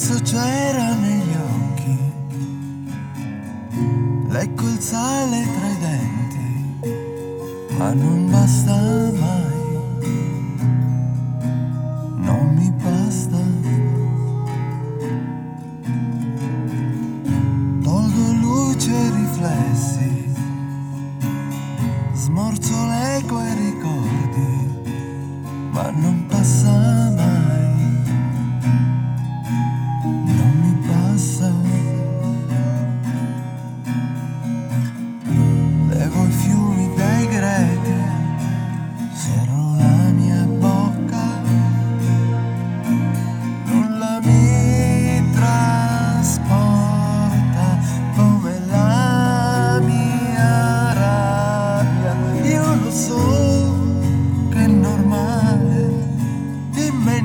Forse c'era negli occhi, lecco il sale tra i denti, ma non basta mai, non mi basta. Tolgo luce riflessi, smorzo l'eco e ricordi, ma non.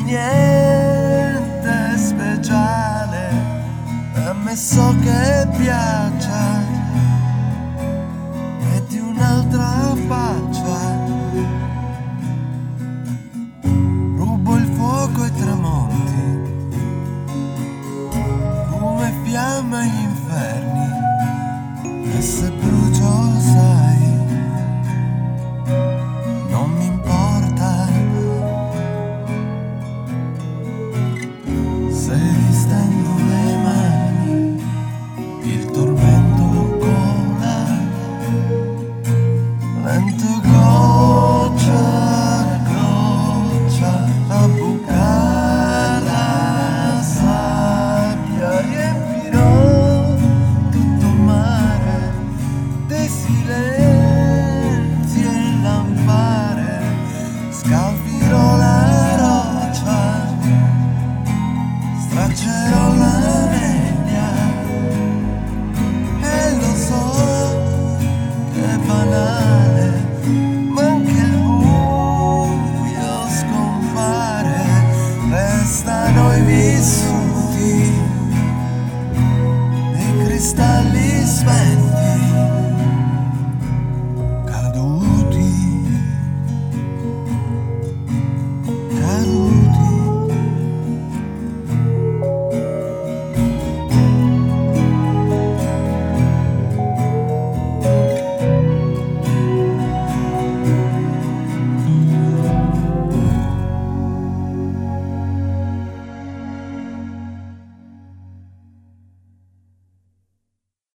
niente speciale, ammesso che piaccia, e di un'altra faccia. Rubo il fuoco ai tramonti, come fiamma agli inferni, e se brucio silenzio e lampare scalpirò la roccia straccerò la legna e lo so che è banale ma anche il buio scompare restano i vissuti i cristalli spenti.